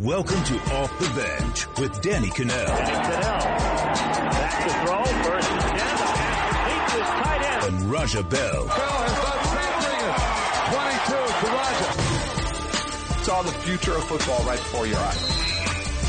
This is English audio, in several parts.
Welcome to Off the Bench with Danny Kanell. Back to throw, first and ten, the pass complete to tight end. And Raja Bell. Bell has done something. 22 to Raja. Saw the future of football right before your eyes.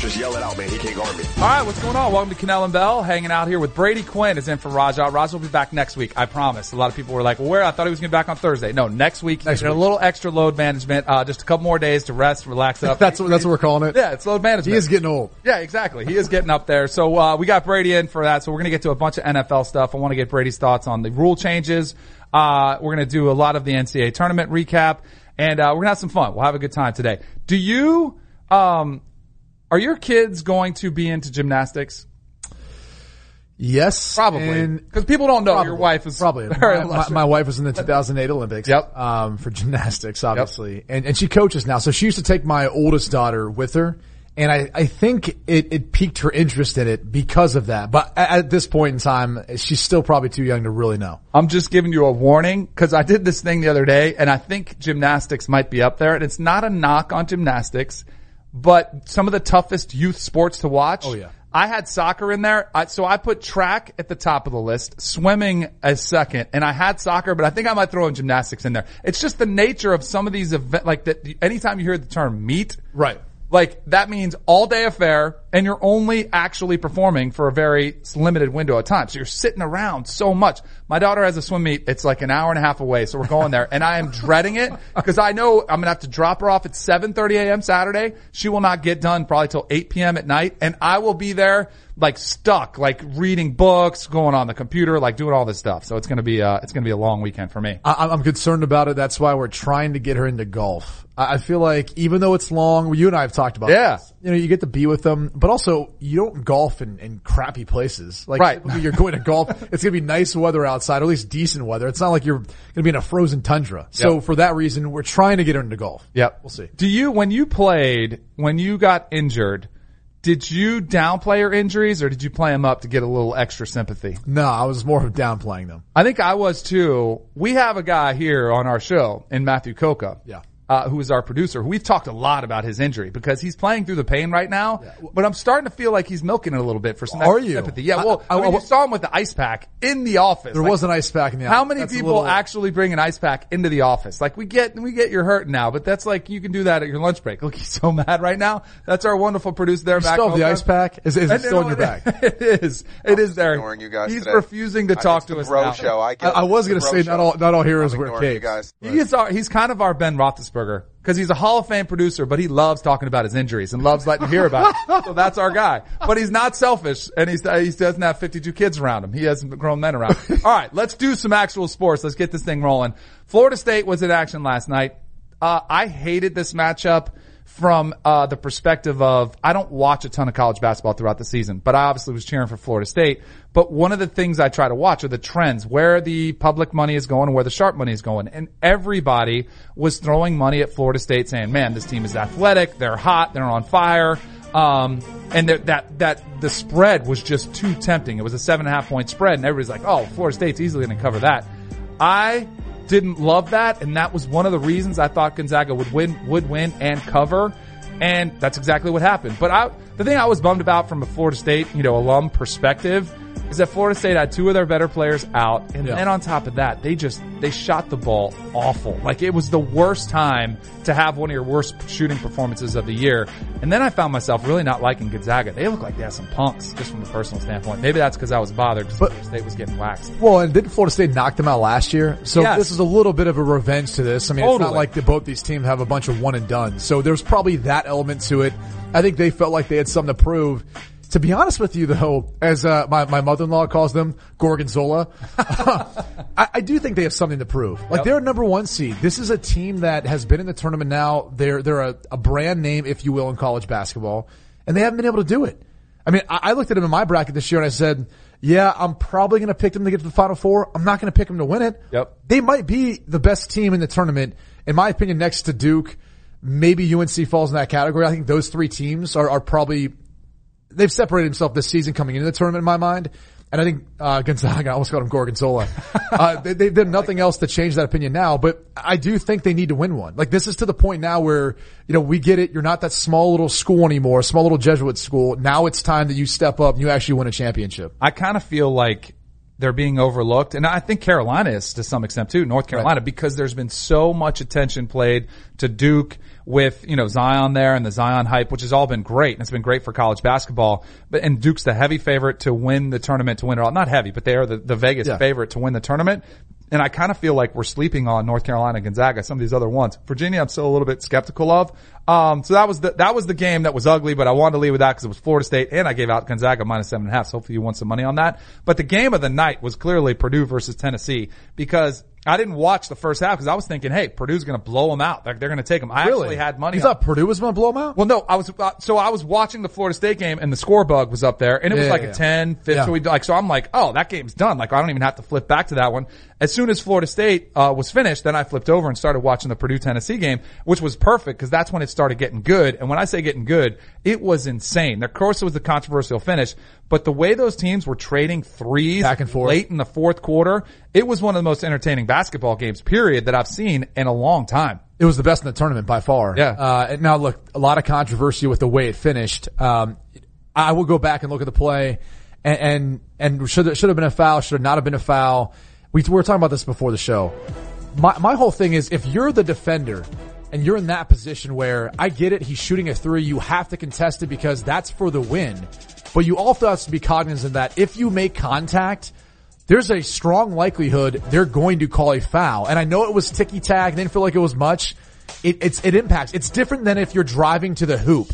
Just yell it out, man. He can't guard me. All right, what's going on? Welcome to Kanell and Bell. Hanging out here with Brady Quinn is in for Raja. Raja will be back next week. I promise. A lot of people were like, well, where? I thought he was going to be back on Thursday. No, next week. Next week. a little extra load management. Uh, just a couple more days to rest, relax up. That's what that's what we're calling it. yeah, it's load management. He is getting old. Yeah, exactly. He is getting up there. So uh, we got Brady in for that. So we're going to get to a bunch of NFL stuff. I want to get Brady's thoughts on the rule changes. Uh, we're going to do a lot of the NCAA tournament recap, and uh, we're going to have some fun. We'll have a good time today. Do you? Um, are your kids going to be into gymnastics? Yes, Probably, because people don't know probably, your wife is probably. My, my, my wife was in the 2008 Olympics. Yep. Um, for gymnastics, obviously, and and she coaches now. So she used to take my oldest daughter with her, and I I think it it piqued her interest in it because of that. But at, at this point in time, she's still probably too young to really know. I'm just giving you a warning because I did this thing the other day and I think gymnastics might be up there and it's not a knock on gymnastics, but some of the toughest youth sports to watch. Oh, yeah. I had soccer in there. I, so I put track at the top of the list, swimming as second, and I had soccer, but I think I might throw in gymnastics in there. It's just the nature of some of these events, like that, anytime you hear the term meet, Right. like that means all day affair and you're only actually performing for a very limited window of time. So you're sitting around so much. My daughter has a swim meet. It's like an hour and a half away. So we're going there and I am dreading it because I know I'm going to have to drop her off at 7.30 a.m. Saturday. She will not get done probably till 8 p.m. at night and I will be there like stuck, like reading books, going on the computer, like doing all this stuff. So it's going to be, uh, it's going to be a long weekend for me. I, I'm concerned about it. That's why we're trying to get her into golf. I I feel like even though it's long, you and I have talked about Yeah. this, you know, you get to be with them, but also you don't golf in, in crappy places. Like Right. you're going to golf, it's going to be nice weather outside, or at least decent weather. It's not like you're going to be in a frozen tundra. So Yep. for that reason, we're trying to get her into golf. Yep. We'll see. Do you, when you played, when you got injured, did you downplay your injuries or did you play them up to get a little extra sympathy? No, I was more of downplaying them. I think I was too. We have a guy here on our show in Matthew Coca. Yeah. Uh, who is our producer? We've talked a lot about his injury because he's playing through the pain right now. But I'm starting to feel like he's milking it a little bit for some Are you? sympathy. Yeah. Well, I, I- mean, I- you saw him with the ice pack in the office. There Like, was an ice pack in the how many That's people little- actually bring an ice pack into the office? Like we get, we get you're hurting now, but that's like, you can do that at your lunch break. Look, he's so mad right now. That's our wonderful producer there. You Matt still have the ice pack? Is, is it And, still in know, your bag? It is. It is there. ignoring you guys He's today. refusing to I- talk to us bro now. show. I, I, I was going to bro say not all, not all heroes I'm wear ignoring you capes. guys. Our, he's kind of our Ben Roethlisberger because he's a Hall of Fame producer, but he loves talking about his injuries and loves letting you hear about it. So that's our guy. But he's not selfish and he's, he doesn't have 52 kids around him. He has grown men around. him. All right, let's do some actual sports. Let's get this thing rolling. Florida State was in action last night. Uh, I hated this matchup from uh, the perspective of I don't watch a ton of college basketball throughout the season, but I obviously was cheering for Florida State. But one of the things I try to watch are the trends, where the public money is going and where the sharp money is going. And everybody was throwing money at Florida State saying, man, this team is athletic, they're hot, they're on fire. Um, and that, that, that, the spread was just too tempting. It was a seven and a half point spread and everybody's like, oh, Florida State's easily going to cover that. I didn't love that, and that was one of the reasons I thought Gonzaga would win, would win and cover, and that's exactly what happened. But I, the thing I was bummed about from a Florida State, you know, alum perspective is that Florida State had two of their better players out, and Yeah. then on top of that, they just they shot the ball awful. Like it was the worst time to have one of your worst shooting performances of the year. And then I found myself really not liking Gonzaga. They look like they had some punks, just from a personal standpoint. Maybe that's because I was bothered because Florida State was getting waxed. Well, and didn't Florida State knock them out last year? So Yes. this is a little bit of a revenge to this. I mean, it's not like the, both these teams have a bunch of one and done. So there's probably that element to it. I think they felt like they had something to prove. To be honest with you though, as uh, my, my mother-in-law calls them, Gorgonzola, I, I do think they have something to prove. Like Yep. they're a number one seed. This is a team that has been in the tournament now. They're, they're a, a brand name, if you will, in college basketball, and they haven't been able to do it. I mean, I, I looked at them in my bracket this year and I said, yeah, I'm probably going to pick them to get to the final four. I'm not going to pick them to win it. Yep. They might be the best team in the tournament. In my opinion, next to Duke, maybe UNC falls in that category. I think those three teams are, are probably, they've separated themselves this season coming into the tournament in my mind. And I think uh, Gonzaga, I almost called him Gorgonzola. uh, they, they did nothing else to change that opinion now, but I do think they need to win one. Like this is to the point now where, you know, we get it. You're not that small little school anymore, small little Jesuit school. Now it's time that you step up and you actually win a championship. I kind of feel like they're being overlooked. And I think Carolina is to some extent too, North Carolina, right. because there's been so much attention played to Duke with, you know, Zion there and the Zion hype, which has all been great. And it's been great for college basketball. But, and Duke's the heavy favorite to win the tournament, to win it all. Not heavy, but they are the, the Vegas yeah. favorite to win the tournament. And I kind of feel like we're sleeping on North Carolina, Gonzaga, some of these other ones. Virginia, I'm still a little bit skeptical of. Um, so that was the, that was the game that was ugly, but I wanted to leave with that because it was Florida State and I gave out Gonzaga minus seven and a half. So hopefully you won some money on that. But the game of the night was clearly Purdue versus Tennessee because I didn't watch the first half because I was thinking, hey, Purdue's going to blow them out. They're, they're going to take them. I really? actually had money. You thought Purdue was going to blow them out? Well, no, I was, uh, so I was watching the Florida State game and the score bug was up there and it was like yeah, a yeah. 10, 15, Yeah. like, so I'm like, oh, that game's done. Like, I don't even have to flip back to that one. As soon as Florida State, uh, was finished, then I flipped over and started watching the Purdue Tennessee game, which was perfect because that's when it started getting good. And when I say getting good, it was insane. Of course, it was the controversial finish, but the way those teams were trading threes Back and forth. late in the fourth quarter, it was one of the most entertaining basketball games, period, that I've seen in a long time. It was the best in the tournament by far. Yeah. Uh, and now look, a lot of controversy with the way it finished. Um, I will go back and look at the play and, and, and should, should have been a foul, should have not have been a foul. We, we were talking about this before the show. My, my whole thing is if you're the defender and you're in that position where I get it, he's shooting a three, you have to contest it because that's for the win. But you also have to be cognizant that if you make contact, there's a strong likelihood they're going to call a foul. And I know it was ticky tack, didn't feel like it was much. It, it's, it impacts. It's different than if you're driving to the hoop.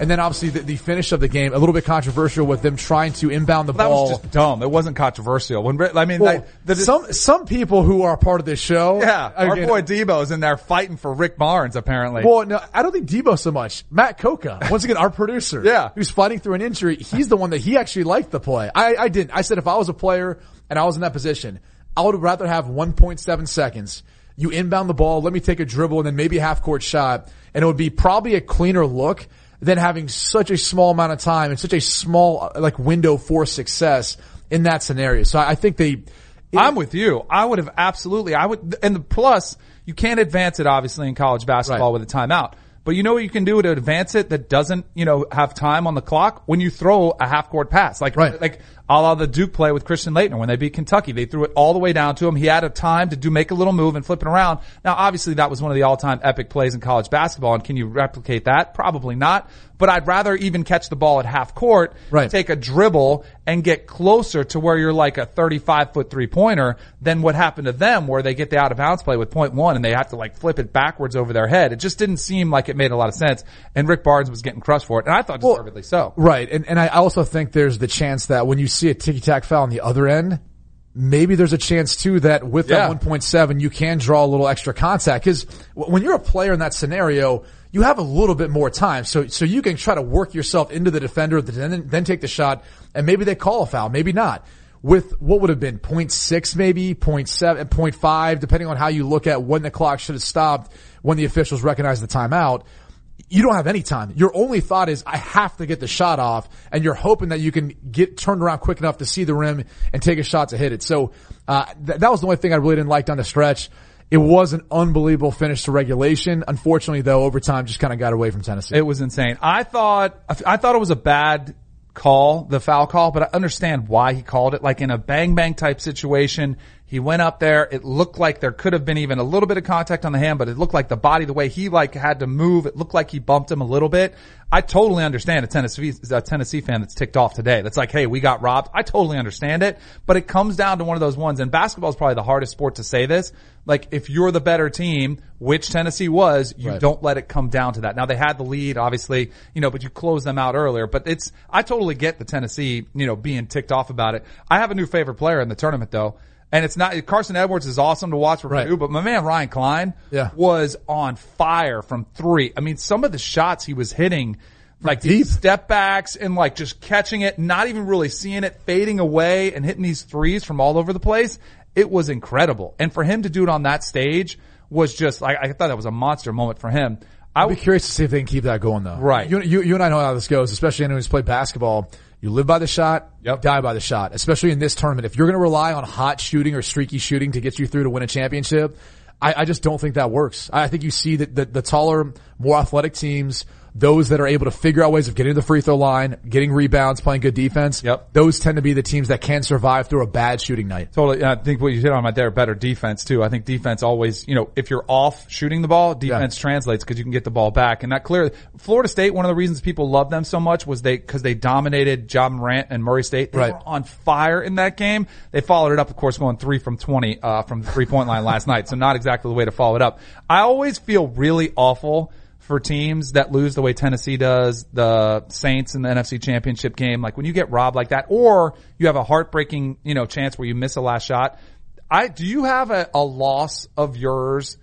And then obviously the, the finish of the game, a little bit controversial with them trying to inbound the That ball. was just dumb. It wasn't controversial. When, I mean, Well, the, some, some people who are part of this show. yeah, our again, boy Debo's in there fighting for Rick Barnes, apparently. Well, no, I don't think Debo so much. Matt Coca, once again, our producer, Yeah. who's fighting through an injury. He's the one that he actually liked the play. I, I didn't. I said if I was a player and I was in that position, I would rather have 1.7 seconds. You inbound the ball, let me take a dribble and then maybe a half court shot, and it would be probably a cleaner look than having such a small amount of time and such a small like window for success in that scenario. So I I think they. I'm with you. I would have absolutely, I would, and the plus, you can't advance it obviously in college basketball Right. with a timeout. But you know what you can do to advance it that doesn't, you know, have time on the clock? When you throw a half court pass. Like, Right. like, a la the Duke play with Christian Laettner when they beat Kentucky. They threw it all the way down to him. He had a time to do, make a little move and flip it around. Now, obviously that was one of the all-time epic plays in college basketball. And can you replicate that? Probably not. But I'd rather even catch the ball at half court, Right. take a dribble and get closer to where you're like a 35 foot three pointer than what happened to them where they get the out of bounds play with point one and they have to like flip it backwards over their head. It just didn't seem like it made a lot of sense. And Rick Barnes was getting crushed for it. And I thought Well, deservedly so. Right. And, and I also think there's the chance that when you see a ticky tack foul on the other end, maybe there's a chance too that with Yeah. that 1.7, you can draw a little extra contact. Cause when you're a player in that scenario, you have a little bit more time. So, so you can try to work yourself into the defender, then, then take the shot, and maybe they call a foul, maybe not. With what would have been 0.6 maybe, 0.7, 0.5, depending on how you look at when the clock should have stopped, when the officials recognize the timeout you don't have any time. Your only thought is, I have to get the shot off, and you're hoping that you can get turned around quick enough to see the rim and take a shot to hit it. So, uh, th- that was the only thing I really didn't like down the stretch. It was an unbelievable finish to regulation. Unfortunately, though, overtime just kind of got away from Tennessee. It was insane. I thought, I thought it was a bad call, the foul call, but I understand why he called it. Like in a bang bang type situation, he went up there. It looked like there could have been even a little bit of contact on the hand, but it looked like the body, the way he like had to move, it looked like he bumped him a little bit. I totally understand a Tennessee, a Tennessee fan that's ticked off today. That's like, hey, we got robbed. I totally understand it, but it comes down to one of those ones, and basketball is probably the hardest sport to say this. Like, if you're the better team, which Tennessee was, you Right. don't let it come down to that. Now they had the lead, obviously, you know, but you close them out earlier. But it's, I totally get the Tennessee, you know, being ticked off about it. I have a new favorite player in the tournament though. And it's not, Carson Edwards is awesome to watch for Right. Purdue, but my man Ryan Cline Yeah. was on fire from three. I mean, some of the shots he was hitting, like deep. these step backs and like just catching it, not even really seeing it, fading away and hitting these threes from all over the place. It was incredible. And for him to do it on that stage was just like, I thought that was a monster moment for him. I I'd be curious to see if they can keep that going though. Right. You, you, you and I know how this goes, especially anyone who's played basketball. You live by the shot, Yep. die by the shot, especially in this tournament. If you're going to rely on hot shooting or streaky shooting to get you through to win a championship, I, I just don't think that works. I think you see that the, the taller, more athletic teams, those that are able to figure out ways of getting to the free throw line, getting rebounds, playing good defense, Yep. those tend to be the teams that can survive through a bad shooting night. Totally. I think what you hit on right there, better defense too. I think defense always, you know, if you're off shooting the ball, defense translates because you can get the ball back. And that clear, Florida State, one of the reasons people love them so much was they, cause they dominated Ja Morant and Murray State. They Right. were on fire in that game. They followed it up, of course, going three from 20, uh, from the three point line last night. So not exactly the way to follow it up. I always feel really awful for teams that lose the way Tennessee does, the Saints in the NFC championship game. Like when you get robbed like that, or you have a heartbreaking, you know, chance where you miss a last shot. I, do you have a, a loss of yours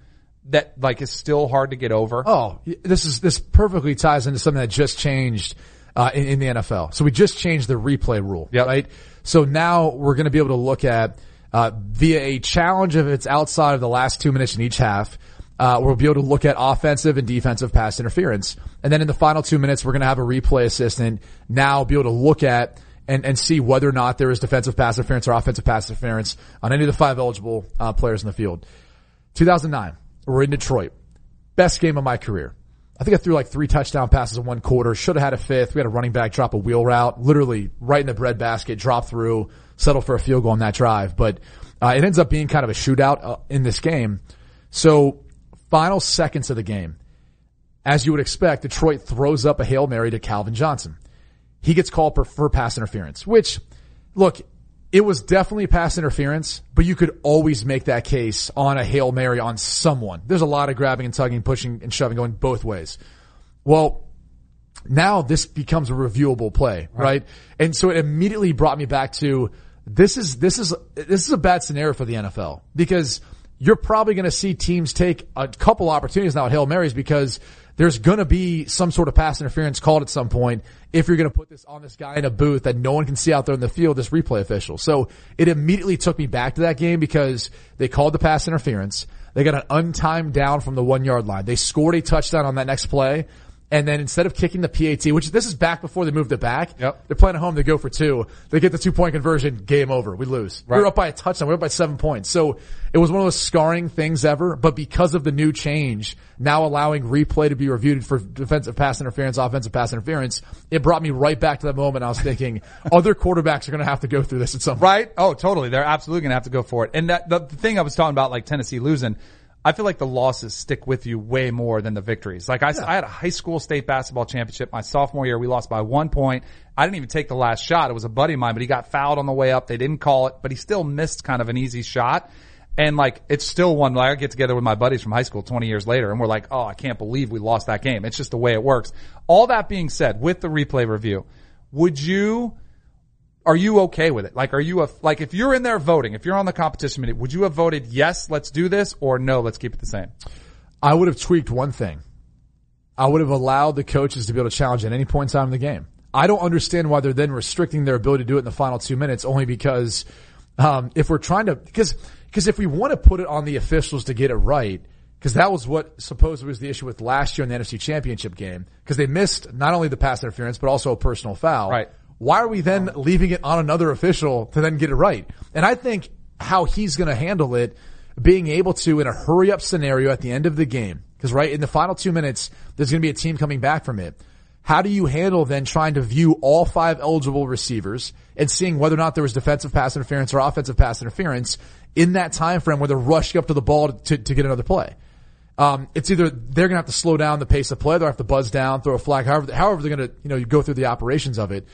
that like is still hard to get over? Oh, this is this perfectly ties into something that just changed uh, in, in the NFL. So we just changed the replay rule, Yep. right? So now we're going to be able to look at uh, via a challenge if it's outside of the last two minutes in each half. Uh, we'll be able to look at offensive and defensive pass interference, and then in the final two minutes, we're going to have a replay assistant now be able to look at and, and see whether or not there is defensive pass interference or offensive pass interference on any of the five eligible uh, players in the field. 2009, we're in Detroit. Best game of my career. I think I threw like three touchdown passes in one quarter. Should have had a fifth. We had a running back drop a wheel route, literally right in the bread basket, drop through, settle for a field goal on that drive. But uh, it ends up being kind of a shootout uh, in this game. So final seconds of the game, as you would expect, Detroit throws up a hail mary to Calvin Johnson. He gets called for, for pass interference, which, look, it was definitely pass interference, but you could always make that case on a Hail Mary on someone. There's a lot of grabbing and tugging, pushing and shoving going both ways. Well, now this becomes a reviewable play, right? And so it immediately brought me back to this is, this is, this is a bad scenario for the NFL because you're probably going to see teams take a couple opportunities now at Hail Marys because there's going to be some sort of pass interference called at some point if you're going to put this on this guy in a booth that no one can see out there in the field, this replay official. So it immediately took me back to that game because they called the pass interference. They got an untimed down from the one yard line. They scored a touchdown on that next play. And then instead of kicking the PAT, which this is back before they moved it back, Yep. they're playing at home. They go for two. They get the two point conversion. Game over. We lose. Right. We're up by a touchdown. We're up by seven points. So it was one of those scarring things ever. But because of the new change, now allowing replay to be reviewed for defensive pass interference, offensive pass interference, it brought me right back to that moment. I was thinking other quarterbacks are going to have to go through this at some point. Right? Oh, totally. They're absolutely going to have to go for it. And that, the, the thing I was talking about, like Tennessee losing, I feel like the losses stick with you way more than the victories. Like I, I had a high school state basketball championship my sophomore year. We lost by one point. I didn't even take the last shot. It was a buddy of mine, but he got fouled on the way up. They didn't call it, but he still missed kind of an easy shot. And like, it's still one, like I get together with my buddies from high school 20 years later and we're like, oh, I can't believe we lost that game. It's just the way it works. All that being said, with the replay review, would you, are you okay with it? Like, are you a, like, if you're in there voting, if you're on the competition committee, would you have voted yes, let's do this, or no, let's keep it the same? I would have tweaked one thing. I would have allowed the coaches to be able to challenge at any point in time in the game. I don't understand why they're then restricting their ability to do it in the final two minutes only because, um, if we're trying to, because, because if we want to put it on the officials to get it right, because that was what supposedly was the issue with last year in the NFC championship game, because they missed not only the pass interference, but also a personal foul. Right. Why are we then leaving it on another official to then get it right? And I think how he's going to handle it, being able to in a hurry up scenario at the end of the game, because right in the final two minutes, there's going to be a team coming back from it. How do you handle then trying to view all five eligible receivers and seeing whether or not there was defensive pass interference or offensive pass interference in that time frame where they're rushing up to the ball to, to get another play? Um, it's either they're gonna have to slow down the pace of play, they'll have to buzz down, throw a flag, however, however they're gonna, you know, go through the operations of it,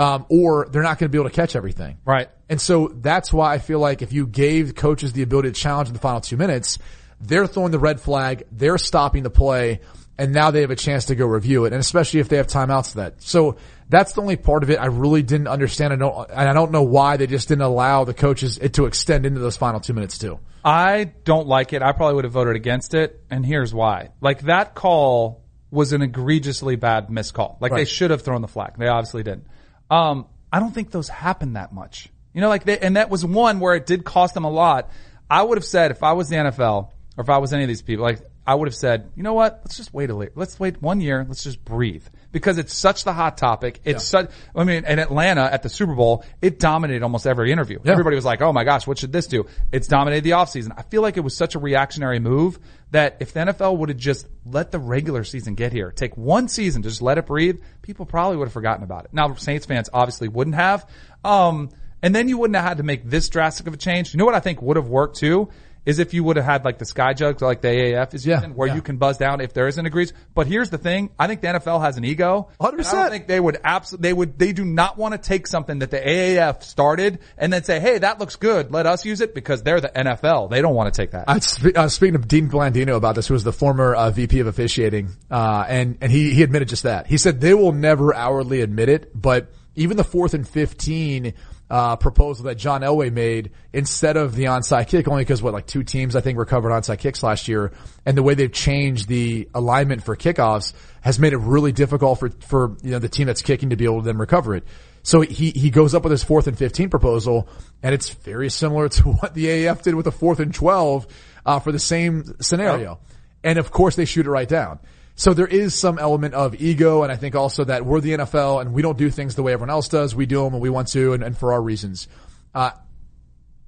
um, or they're not gonna be able to catch everything. Right. And so that's why I feel like if you gave coaches the ability to challenge in the final two minutes, they're throwing the red flag, they're stopping the play, and now they have a chance to go review it, and especially if they have timeouts to that. So that's the only part of it I really didn't understand. I don't, and I don't know why they just didn't allow the coaches it to extend into those final two minutes too. I don't like it. I probably would have voted against it, and here's why. Like that call was an egregiously bad missed call. Like they should have thrown the flag. They obviously didn't. Um, I don't think those happen that much. You know, like they, and that was one where it did cost them a lot. I would have said if I was the NFL or if I was any of these people, like I would have said, you know what? Let's just wait a little. Let's wait one year. Let's just breathe because it's such the hot topic. It's such, I mean, in Atlanta at the Super Bowl, it dominated almost every interview. Everybody was like, oh my gosh, what should this do? It's dominated the offseason. I feel like it was such a reactionary move that if the NFL would have just let the regular season get here, take one season, just let it breathe, people probably would have forgotten about it. Now, Saints fans obviously wouldn't have. Um, and then you wouldn't have had to make this drastic of a change. You know what I think would have worked too? Is if you would have had like the sky judge, like the AAF is Yeah, using, where yeah. you can buzz down if there is an agrees. But here's the thing: I think the NFL has an ego. 100%. I don't think they would absolutely. They would. They do not want to take something that the AAF started and then say, "Hey, that looks good. Let us use it," because they're the NFL. They don't want to take that. I, spe- uh, speaking of Dean Blandino about this, who was the former uh, VP of officiating, uh, and and he he admitted just that. He said they will never hourly admit it, but even the fourth and fifteen uh, proposal that John Elway made instead of the onside kick, only because what like two teams I think recovered onside kicks last year, and the way they've changed the alignment for kickoffs has made it really difficult for for you know the team that's kicking to be able to then recover it. So he, he goes up with his fourth and 15 proposal and it's very similar to what the AAF did with the fourth and 12, uh, for the same scenario. And of course they shoot it right down. So there is some element of ego and I think also that we're the NFL and we don't do things the way everyone else does. We do them when we want to and, and for our reasons. Uh,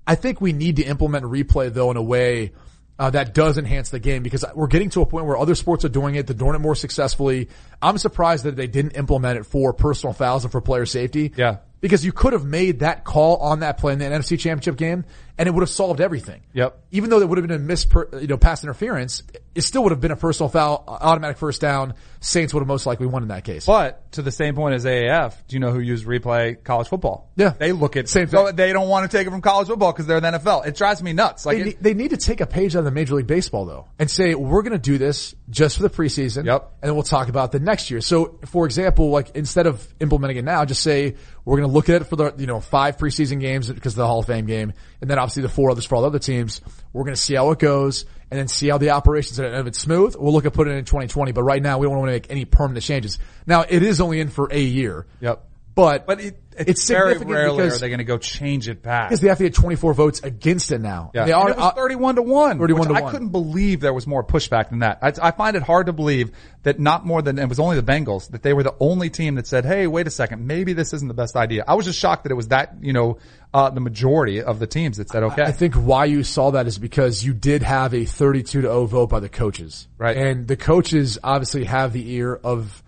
I think we need to implement replay though in a way uh, that does enhance the game because we're getting to a point where other sports are doing it, they're doing it more successfully. I'm surprised that they didn't implement it for personal fouls and for player safety. Yeah. Because you could have made that call on that play in the NFC Championship game, and it would have solved everything. Yep. Even though there would have been a missed, per, you know, pass interference, it still would have been a personal foul, automatic first down. Saints would have most likely won in that case. But to the same point as AAF, do you know who used replay college football? Yeah. They look at Same thing. They don't want to take it from college football because they're the NFL. It drives me nuts. Like they, it- need, they need to take a page out of the Major League Baseball though and say, we're going to do this just for the preseason. Yep. And then we'll talk about the next year. So for example, like instead of implementing it now, just say we're going to look at it for the, you know, five preseason games because of the Hall of Fame game. And then obviously the four others for all the other teams. We're going to see how it goes and then see how the operations, and if it's smooth, we'll look at putting it in 2020. But right now we don't want to make any permanent changes. Now it is only in for a year. Yep. But, but it, it's, it's very rarely because are they going to go change it back. because they have to get 24 votes against it now. Yeah. They And are, it was uh, 31 to 1. 31 which to I 1. couldn't believe there was more pushback than that. I, I find it hard to believe that not more than, it was only the Bengals, that they were the only team that said, hey, wait a second, maybe this isn't the best idea. I was just shocked that it was that, you know, uh, the majority of the teams that said, okay. I think why you saw that is because you did have a 32 to 0 vote by the coaches. Right. And the coaches obviously have the ear of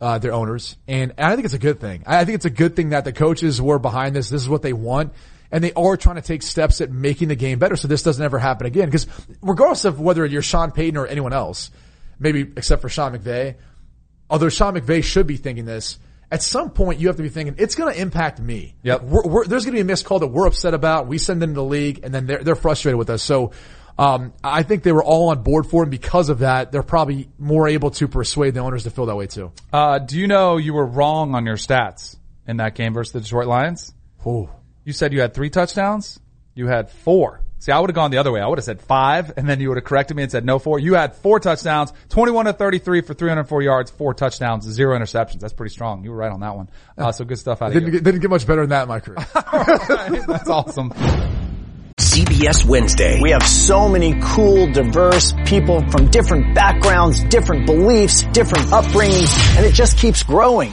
uh, their owners. And I think it's a good thing. I think it's a good thing that the coaches were behind this. This is what they want. And they are trying to take steps at making the game better so this doesn't ever happen again. Because regardless of whether you're Sean Payton or anyone else, maybe except for Sean McVay, although Sean McVay should be thinking this, at some point you have to be thinking it's going to impact me. Yep. We're, we're, there's going to be a missed call that we're upset about. We send them to the league, and then they're they're frustrated with us. So. Um, I think they were all on board for him because of that. They're probably more able to persuade the owners to feel that way too. Uh, do you know you were wrong on your stats in that game versus the Detroit Lions? Oh, You said you had three touchdowns. You had four. See, I would have gone the other way. I would have said five, and then you would have corrected me and said no four. You had four touchdowns, 21 to 33 for 304 yards, four touchdowns, zero interceptions. That's pretty strong. You were right on that one. Uh, so good stuff out of didn't you. get, didn't get much better than that in my career. That's awesome. CBS Wednesday. We have so many cool, diverse people from different backgrounds, different beliefs, different upbringings, and it just keeps growing.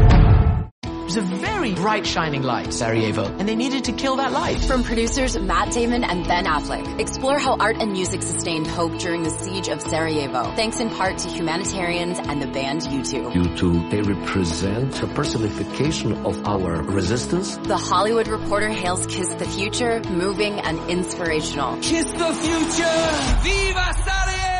There's a very bright shining light, Sarajevo, and they needed to kill that light. From producers Matt Damon and Ben Affleck, explore how art and music sustained hope during the siege of Sarajevo, thanks in part to humanitarians and the band U2. U2, they represent a personification of our resistance. The Hollywood Reporter hails Kiss the Future, moving and inspirational. Kiss the future! Viva Sarajevo!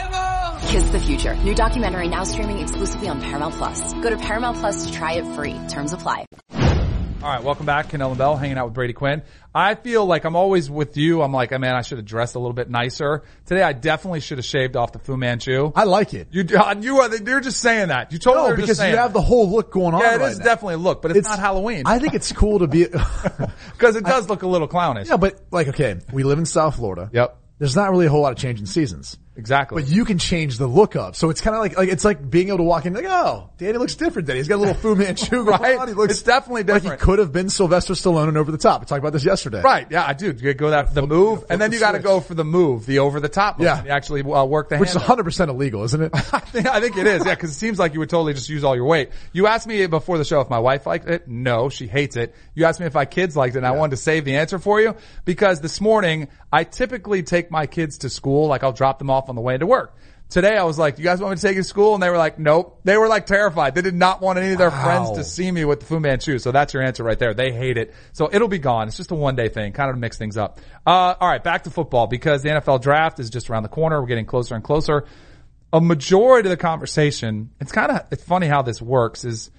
Kiss the Future, new documentary now streaming exclusively on Paramount Plus. Go to Paramount Plus to try it free. Terms apply. All right, welcome back, Kanell and Bell, hanging out with Brady Quinn. I feel like I'm always with you. I'm like, oh, man, I should have dressed a little bit nicer today. I definitely should have shaved off the Fu Manchu. I like it. You, uh, you are, you're just saying that. You totally No, are just because saying you have that. the whole look going on. Yeah, it right is now. definitely a look, but it's, not Halloween. I think it's cool to be. because it does look a little clownish. yeah, but like, okay, we live in South Florida. Yep. There's not really a whole lot of change in seasons. Exactly. But you can change the look up. So it's kind of like, like, it's like being able to walk in like, oh, Danny looks different today. He's got a little Fu Manchu Right? on. He looks It's definitely like different. he could have been Sylvester Stallone and over the top. We talked about this yesterday. Right, yeah, I do. You go that the move, and then the you got to go for the move, the over the top. move. Yeah. you actually uh, work the Which is 100% illegal, isn't it? I think, I think it is, yeah, because it seems like you would totally just use all your weight. You asked me before the show if my wife liked it. No, she hates it. You asked me if my kids liked it, and I wanted to save the answer for you because this morning I typically take my kids to school, like I'll drop them off on the way to work. Today I was like, you guys want me to take you to school? And they were like, nope. They were like terrified. They did not want any of their Wow. friends to see me with the Fu Manchu. So that's your answer right there. They hate it. So it'll be gone. It's just a one day thing, kind of to mix things up. Uh, all right, back to football because the NFL draft is just around the corner. We're getting closer and closer. A majority of the conversation, it's kind of, it's funny how this works is,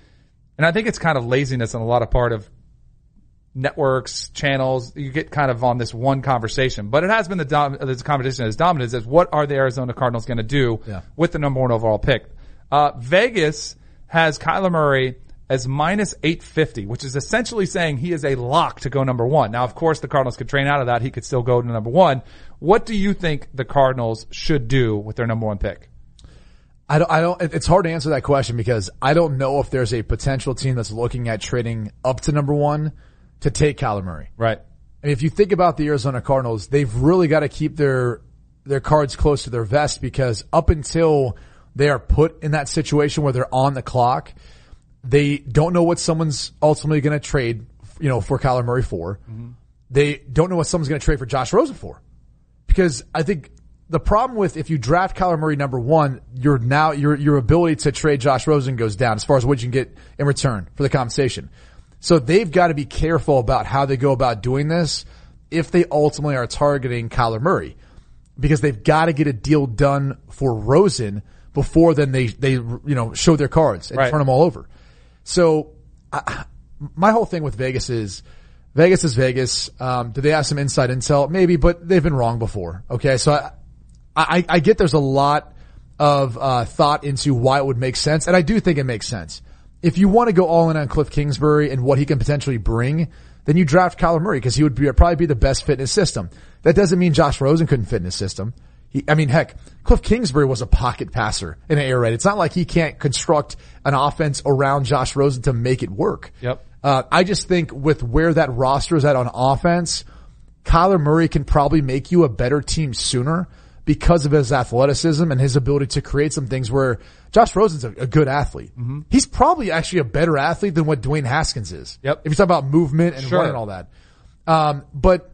and I think it's kind of laziness on a lot of part of networks, channels, you get kind of on this one conversation, but it has been the dom- this conversation as dominant as what are the Arizona Cardinals going to do Yeah. with the number one overall pick? Uh, Vegas has Kyler Murray as minus 850, which is essentially saying he is a lock to go number one. Now, of course, the Cardinals could train out of that. He could still go to number one. What do you think the Cardinals should do with their number one pick? I don't, I don't, it's hard to answer that question because I don't know if there's a potential team that's looking at trading up to number one to take Kyler Murray. Right. I mean, if you think about the Arizona Cardinals, they've really got to keep their, their cards close to their vest because up until they are put in that situation where they're on the clock, they don't know what someone's ultimately going to trade, you know, for Kyler Murray for. Mm-hmm. They don't know what someone's going to trade for Josh Rosen for. Because I think the problem with if you draft Kyler Murray number one, your now your your ability to trade Josh Rosen goes down as far as what you can get in return for the compensation. So they've got to be careful about how they go about doing this if they ultimately are targeting Kyler Murray. Because they've got to get a deal done for Rosen before then they, they, you know, show their cards and Right. turn them all over. So I, my whole thing with Vegas is Vegas is Vegas. Um, do they have some inside intel? Maybe, but they've been wrong before. Okay. So I, I, I get there's a lot of, uh, thought into why it would make sense. And I do think it makes sense. If you want to go all in on Cliff Kingsbury and what he can potentially bring, then you draft Kyler Murray because he would be, probably be the best fit in his system. That doesn't mean Josh Rosen couldn't fit in his system. He, I mean, heck, Cliff Kingsbury was a pocket passer in an air raid. It's not like he can't construct an offense around Josh Rosen to make it work. Yep. Uh, I just think with where that roster is at on offense, Kyler Murray can probably make you a better team sooner because of his athleticism and his ability to create some things where Josh Rosen's a, a good athlete. He's probably actually a better athlete than what Dwayne Haskins is. Yep. If you talk about movement and Sure. running and all that. Um, but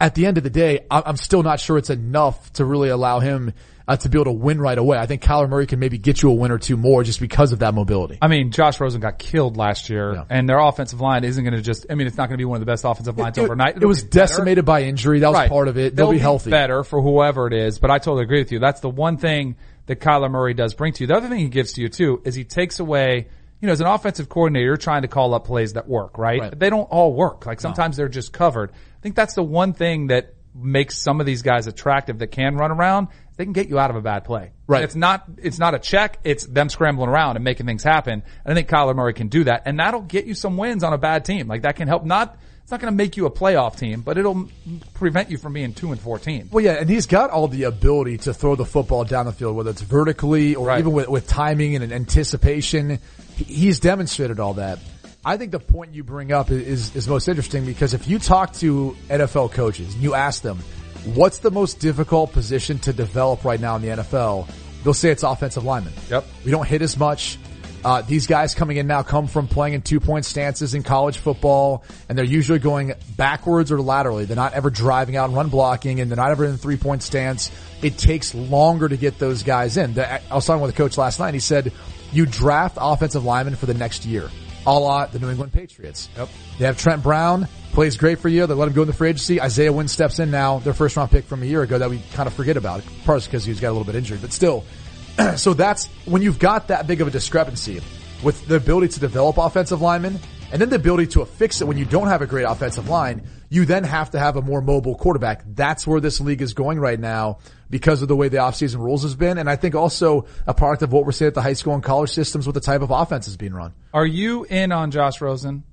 at the end of the day, I'm still not sure it's enough to really allow him uh, to be able to win right away. I think Kyler Murray can maybe get you a win or two more just because of that mobility. I mean, Josh Rosen got killed last year, Yeah. and their offensive line isn't going to just. I mean, it's not going to be one of the best offensive lines It- overnight. It, It'll was be decimated by injury. That was Right. part of it. They'll, be healthy. better for whoever it is. But I totally agree with you. That's the one thing that Kyler Murray does bring to you. The other thing he gives to you too is he takes away. You know, as an offensive coordinator, you're trying to call up plays that work, right? Right. They don't all work. Like sometimes they're just covered. I think that's the one thing that makes some of these guys attractive that can run around. They can get you out of a bad play. Right. And it's not, it's not a check. It's them scrambling around and making things happen. And I think Kyler Murray can do that. And that'll get you some wins on a bad team. Like that can help not, it's not going to make you a playoff team, but it'll prevent you from being two and 14. Well, yeah, and he's got all the ability to throw the football down the field, whether it's vertically or Right. even with, with timing and anticipation. He's demonstrated all that. I think the point you bring up is, is most interesting because if you talk to NFL coaches and you ask them, what's the most difficult position to develop right now in the NFL? They'll say it's offensive lineman. Yep. We don't hit as much. Uh, these guys coming in now come from playing in two point stances in college football, and they're usually going backwards or laterally. They're not ever driving out and run blocking, and they're not ever in three point stance. It takes longer to get those guys in. The- I was talking with a coach last night. He said, you draft offensive linemen for the next year, a la the New England Patriots. Yep. They have Trent Brown, plays great for you. They let him go in the free agency. Isaiah Wynn steps in now, their first round pick from a year ago that we kind of forget about. Partly because he's got a little bit injured, but still. so that's when you've got that big of a discrepancy with the ability to develop offensive linemen and then the ability to affix it when you don't have a great offensive line, you then have to have a more mobile quarterback. That's where this league is going right now because of the way the offseason rules has been. And I think also a product of what we're seeing at the high school and college systems with the type of offense is being run. Are you in on Josh Rosen?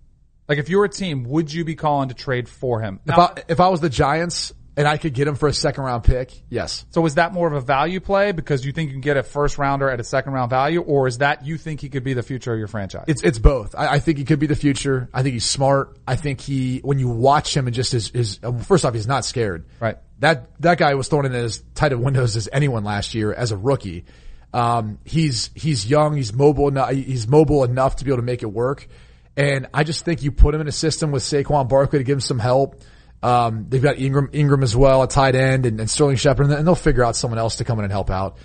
Like if you were a team, would you be calling to trade for him? If I, if I was the Giants and I could get him for a second round pick, yes. So is that more of a value play because you think you can get a first rounder at a second round value, or is that you think he could be the future of your franchise? It's it's both. I, I think he could be the future. I think he's smart. I think he when you watch him and just his his um, first off he's not scared. Right. That that guy was thrown in as tight of windows as anyone last year as a rookie. Um, he's he's young. He's mobile enough. He's mobile enough to be able to make it work. And I just think you put him in a system with Saquon Barkley to give him some help. Um, they've got Engram, Engram as well, a tight end, and, and Sterling Shepard, and they'll figure out someone else to come in and help out.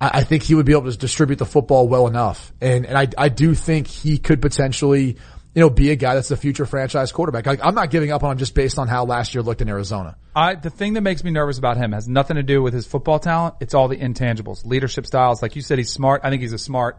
I, I think he would be able to distribute the football well enough, and and I I do think he could potentially, you know, be a guy that's the future franchise quarterback. Like I'm not giving up on him just based on how last year looked in Arizona. I, the thing that makes me nervous about him has nothing to do with his football talent. It's all the intangibles, leadership styles. Like you said, he's smart. I think he's a smart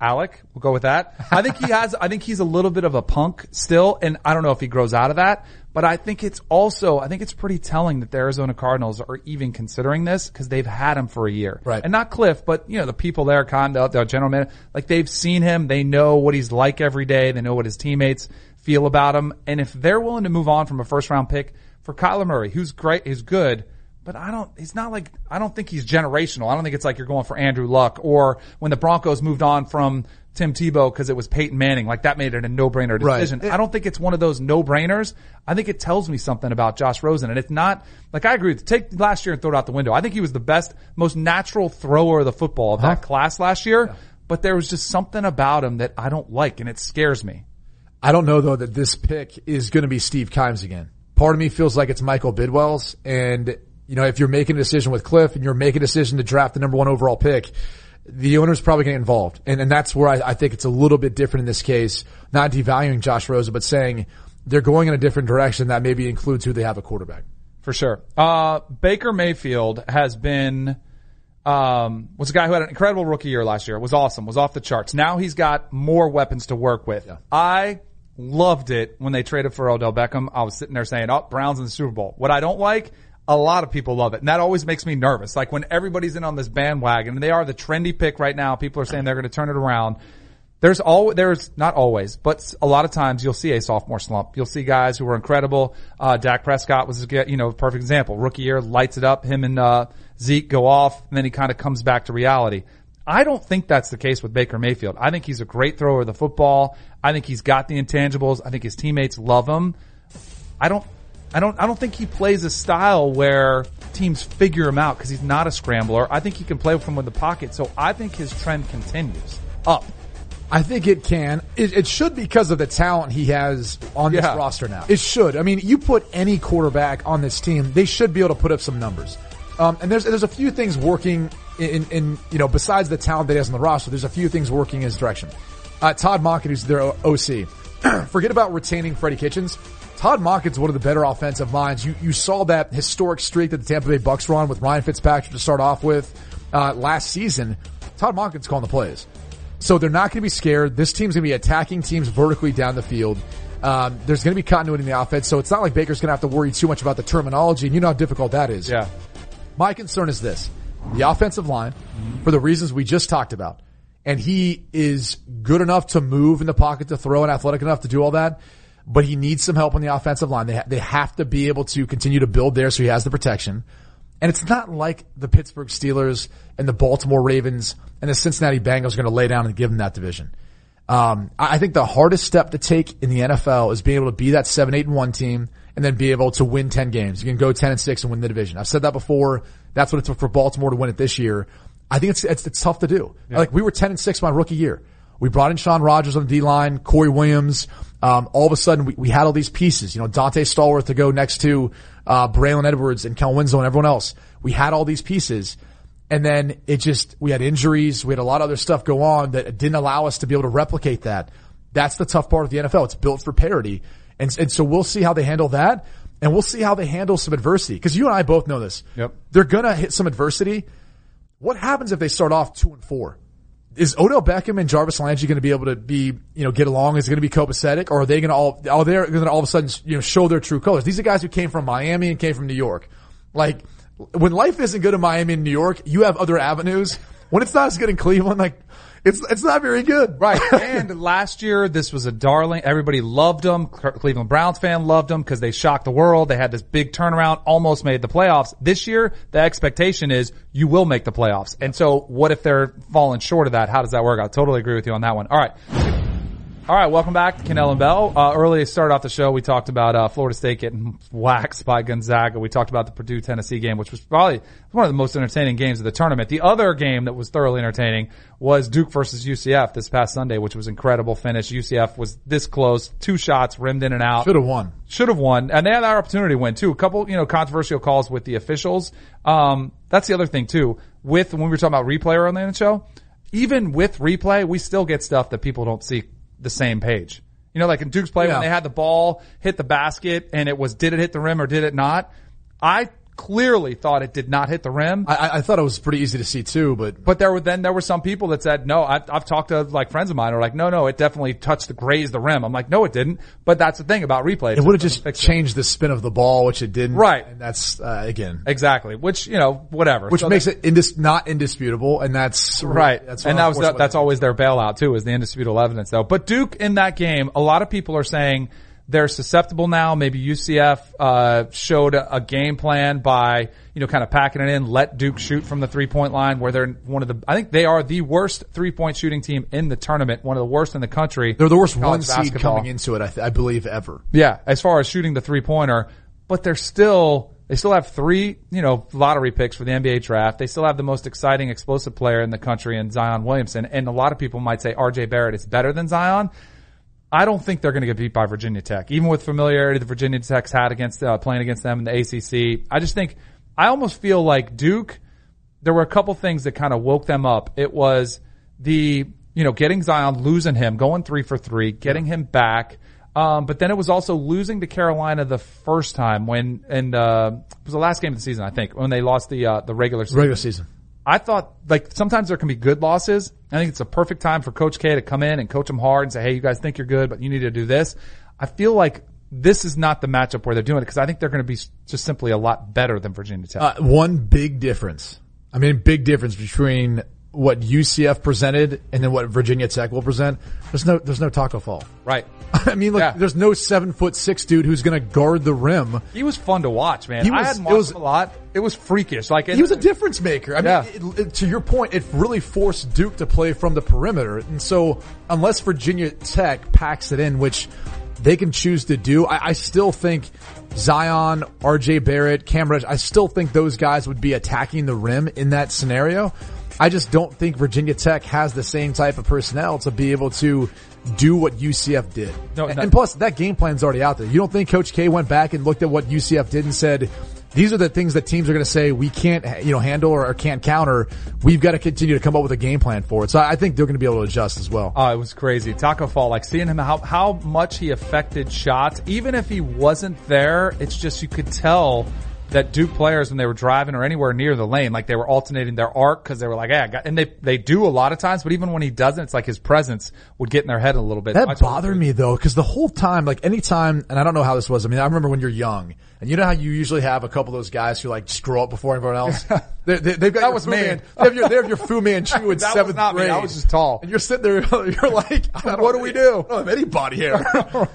Alec. We'll go with that. I think he has, I think he's a little bit of a punk still, and I don't know if he grows out of that, but I think it's also, I think it's pretty telling that the Arizona Cardinals are even considering this because they've had him for a year. Right. And not Cliff, but you know, the people there, Condell, the general manager, like they've seen him, they know what he's like every day, they know what his teammates feel about him, and if they're willing to move on from a first round pick for Kyler Murray, who's great, who's good, but I don't, he's not like, I don't think he's generational. I don't think it's like you're going for Andrew Luck or when the Broncos moved on from Tim Tebow because it was Peyton Manning. Like that made it a no-brainer decision. Right. I don't think it's one of those no-brainers. I think it tells me something about Josh Rosen. And it's not, like I agree with, take last year and throw it out the window. I think he was the best, most natural thrower of the football of that class last year. But there was just something about him that I don't like and it scares me. I don't know though that this pick is going to be Steve Keim's again. Part of me feels like it's Michael Bidwill's and you know, if you're making a decision with Cliff and you're making a decision to draft the number one overall pick, the owner's probably getting involved. And, and that's where I, I think it's a little bit different in this case, not devaluing Josh Rosen, but saying they're going in a different direction that maybe includes who they have a quarterback. For sure. Uh, Baker Mayfield has been, um, was a guy who had an incredible rookie year last year. It Was awesome. Was off the charts. Now he's got more weapons to work with. Yeah. I loved it when they traded for Odell Beckham. I was sitting there saying, oh, Browns in the Super Bowl. What I don't like, a lot of people love it. And that always makes me nervous. Like when everybody's in on this bandwagon and they are the trendy pick right now, people are saying they're going to turn it around. There's all, there's not always, but a lot of times you'll see a sophomore slump. You'll see guys who are incredible. Uh, Dak Prescott was, you know, perfect example. Rookie year, lights it up. Him and, uh, Zeke go off and then he kind of comes back to reality. I don't think that's the case with Baker Mayfield. I think he's a great thrower of the football. I think he's got the intangibles. I think his teammates love him. I don't I don't I don't think he plays a style where teams figure him out because he's not a scrambler. I think he can play from with the pocket. So I think his trend continues up. I think it can. It, it should because of the talent he has on this roster now. It should. I mean, you put any quarterback on this team, they should be able to put up some numbers. Um, and there's there's a few things working in, in you know besides the talent that he has on the roster. There's a few things working in his direction. Uh, Todd Monken, who's their OC, forget about retaining Freddie Kitchens. Todd Monken's one of the better offensive minds. You you saw that historic streak that the Tampa Bay Bucks were on with Ryan Fitzpatrick to start off with uh, last season. Todd Monken's calling the plays. So they're not going to be scared. This team's going to be attacking teams vertically down the field. Um, there's going to be continuity in the offense, so it's not like Baker's going to have to worry too much about the terminology, and you know how difficult that is. Yeah. My concern is this. The offensive line, for the reasons we just talked about, and he is good enough to move in the pocket to throw and athletic enough to do all that, but he needs some help on the offensive line. They, ha- they have to be able to continue to build there so he has the protection. And it's not like the Pittsburgh Steelers and the Baltimore Ravens and the Cincinnati Bengals are going to lay down and give them that division. Um, I I think the hardest step to take in the NFL is being able to be that seven, eight, and one team and then be able to win 10 games. You can go 10 and six and win the division. I've said that before. That's what it took for Baltimore to win it this year. I think it's, it's, it's tough to do. Like we were 10 and six my rookie year. We brought in Shaun Rogers on the D line, Corey Williams. Um, all of a sudden we, we had all these pieces, you know, Donté Stallworth to go next to, uh, Braylon Edwards and Kel Winslow and everyone else. We had all these pieces. And then it just, we had injuries. We had a lot of other stuff go on that didn't allow us to be able to replicate that. That's the tough part of the NFL. It's built for parity. And, and so we'll see how they handle that. And we'll see how they handle some adversity. Cause you and I both know this. Yep. They're gonna hit some adversity. What happens if they start off two and four? Is Odell Beckham and Jarvis Landry going to be able to be, you know, get along? Is it going to be copacetic or are they going to all, are they going to all of a sudden, you know, show their true colors? These are guys who came from Miami and came from New York. Like, when life isn't good in Miami and New York, you have other avenues. When it's not as good in Cleveland, like, it's, it's not very good. Right. and last year, this was a darling. Everybody loved them. Cleveland Browns fan loved them because they shocked the world. They had this big turnaround, almost made the playoffs. This year, the expectation is you will make the playoffs. And so what if they're falling short of that? How does that work? I totally agree with you on that one. All right. All right, welcome back to Kanell and Bell. Uh, earlier, started off the show, we talked about uh, Florida State getting waxed by Gonzaga. We talked about the Purdue Tennessee game, which was probably one of the most entertaining games of the tournament. The other game that was thoroughly entertaining was Duke versus UCF this past Sunday, which was incredible finish. UCF was this close, two shots, rimmed in and out. Should have won. Should have won, and they had that opportunity to win too. A couple, you know, controversial calls with the officials. Um, that's the other thing too. With when we were talking about replay earlier in the show, even with replay, we still get stuff that people don't see the same page. You know, like in Duke's play Yeah. when they had the ball hit the basket and it was did it hit the rim or did it not? I clearly thought it did not hit the rim. I, I- thought it was pretty easy to see too, but But there were then there were some people that said no. I've, I've talked to like friends of mine who are like, no, no, it definitely touched the grazed the rim. I'm like, no, it didn't. But that's the thing about replay. it would have just fix it. changed the spin of the ball, which it didn't. Right. And that's, uh, again, exactly. Which you know, whatever. which So makes that- it indis- not indisputable, and that's Right. That's and that was unfortunate. that's always their bailout too, is the indisputable evidence though. But Duke in that game, a lot of people are saying they're susceptible now. Maybe UCF uh, showed a, a game plan by you know kind of packing it in, let Duke shoot from the three point line, where they're one of the. I think they are the worst three point shooting team in the tournament, one of the worst in the country. They're the worst one seed basketball. coming into it, I, th- I believe, ever. Yeah, as far as shooting the three pointer, but they're still they still have three, you know, lottery picks for the NBA draft. They still have the most exciting, explosive player in the country in Zion Williamson. And a lot of people might say RJ Barrett is better than Zion. I don't think they're going to get beat by Virginia Tech, even with familiarity that Virginia Tech's had against uh, playing against them in the ACC. I just think I almost feel like Duke. There were a couple things that kind of woke them up. It was the you know getting Zion, losing him, going three for three, getting him back. Um, but then it was also losing to Carolina the first time when, and uh, it was the last game of the season, I think, when they lost the uh, the regular season. Regular season. I thought like sometimes there can be good losses. I think it's a perfect time for Coach K to come in and coach them hard and say, "Hey, you guys think you're good, but you need to do this." I feel like this is not the matchup where they're doing it because I think they're going to be just simply a lot better than Virginia Tech. Uh, one big difference. I mean, big difference between what UCF presented and then what Virginia Tech will present. There's no, there's no Taco Fall. right. I mean, look, Yeah. there's no seven foot six dude who's going to guard the rim. He was fun to watch, man. He I hadn't it watched was- a lot. It was freakish. Like He was a difference maker. I mean, it, it- to your point, it really forced Duke to play from the perimeter. And so, unless Virginia Tech packs it in, which they can choose to do, I, I still think Zion, RJ Barrett, Cam Reddish, I still think those guys would be attacking the rim in that scenario. I just don't think Virginia Tech has the same type of personnel to be able to do what UCF did. No, and, and plus, that game plan's already out there. You don't think Coach K went back and looked at what UCF did and said, these are the things that teams are going to say we can't, you know, handle or, or can't counter. We've got to continue to come up with a game plan for it. So I I think they're going to be able to adjust as well. Oh, it was crazy. Taco Fall, like seeing him how how much he affected shots, even if he wasn't there, it's just you could tell that Duke players when they were driving or anywhere near the lane, like they were alternating their arc because they were like, "Yeah," I and they they do a lot of times, but even when he doesn't, it's like his presence would get in their head a little bit. That bothered me though, because the whole time, like anytime, and I don't know how this was. I mean, I remember when you're young, and you know how you usually have a couple of those guys who like just grow up before everyone else. they, they, they've got That was Fu me. Man, they have your, they have your Fu Manchu in That was seventh not me. grade. I was just tall. and you're sitting there. You're like, What do we do? I don't have anybody here.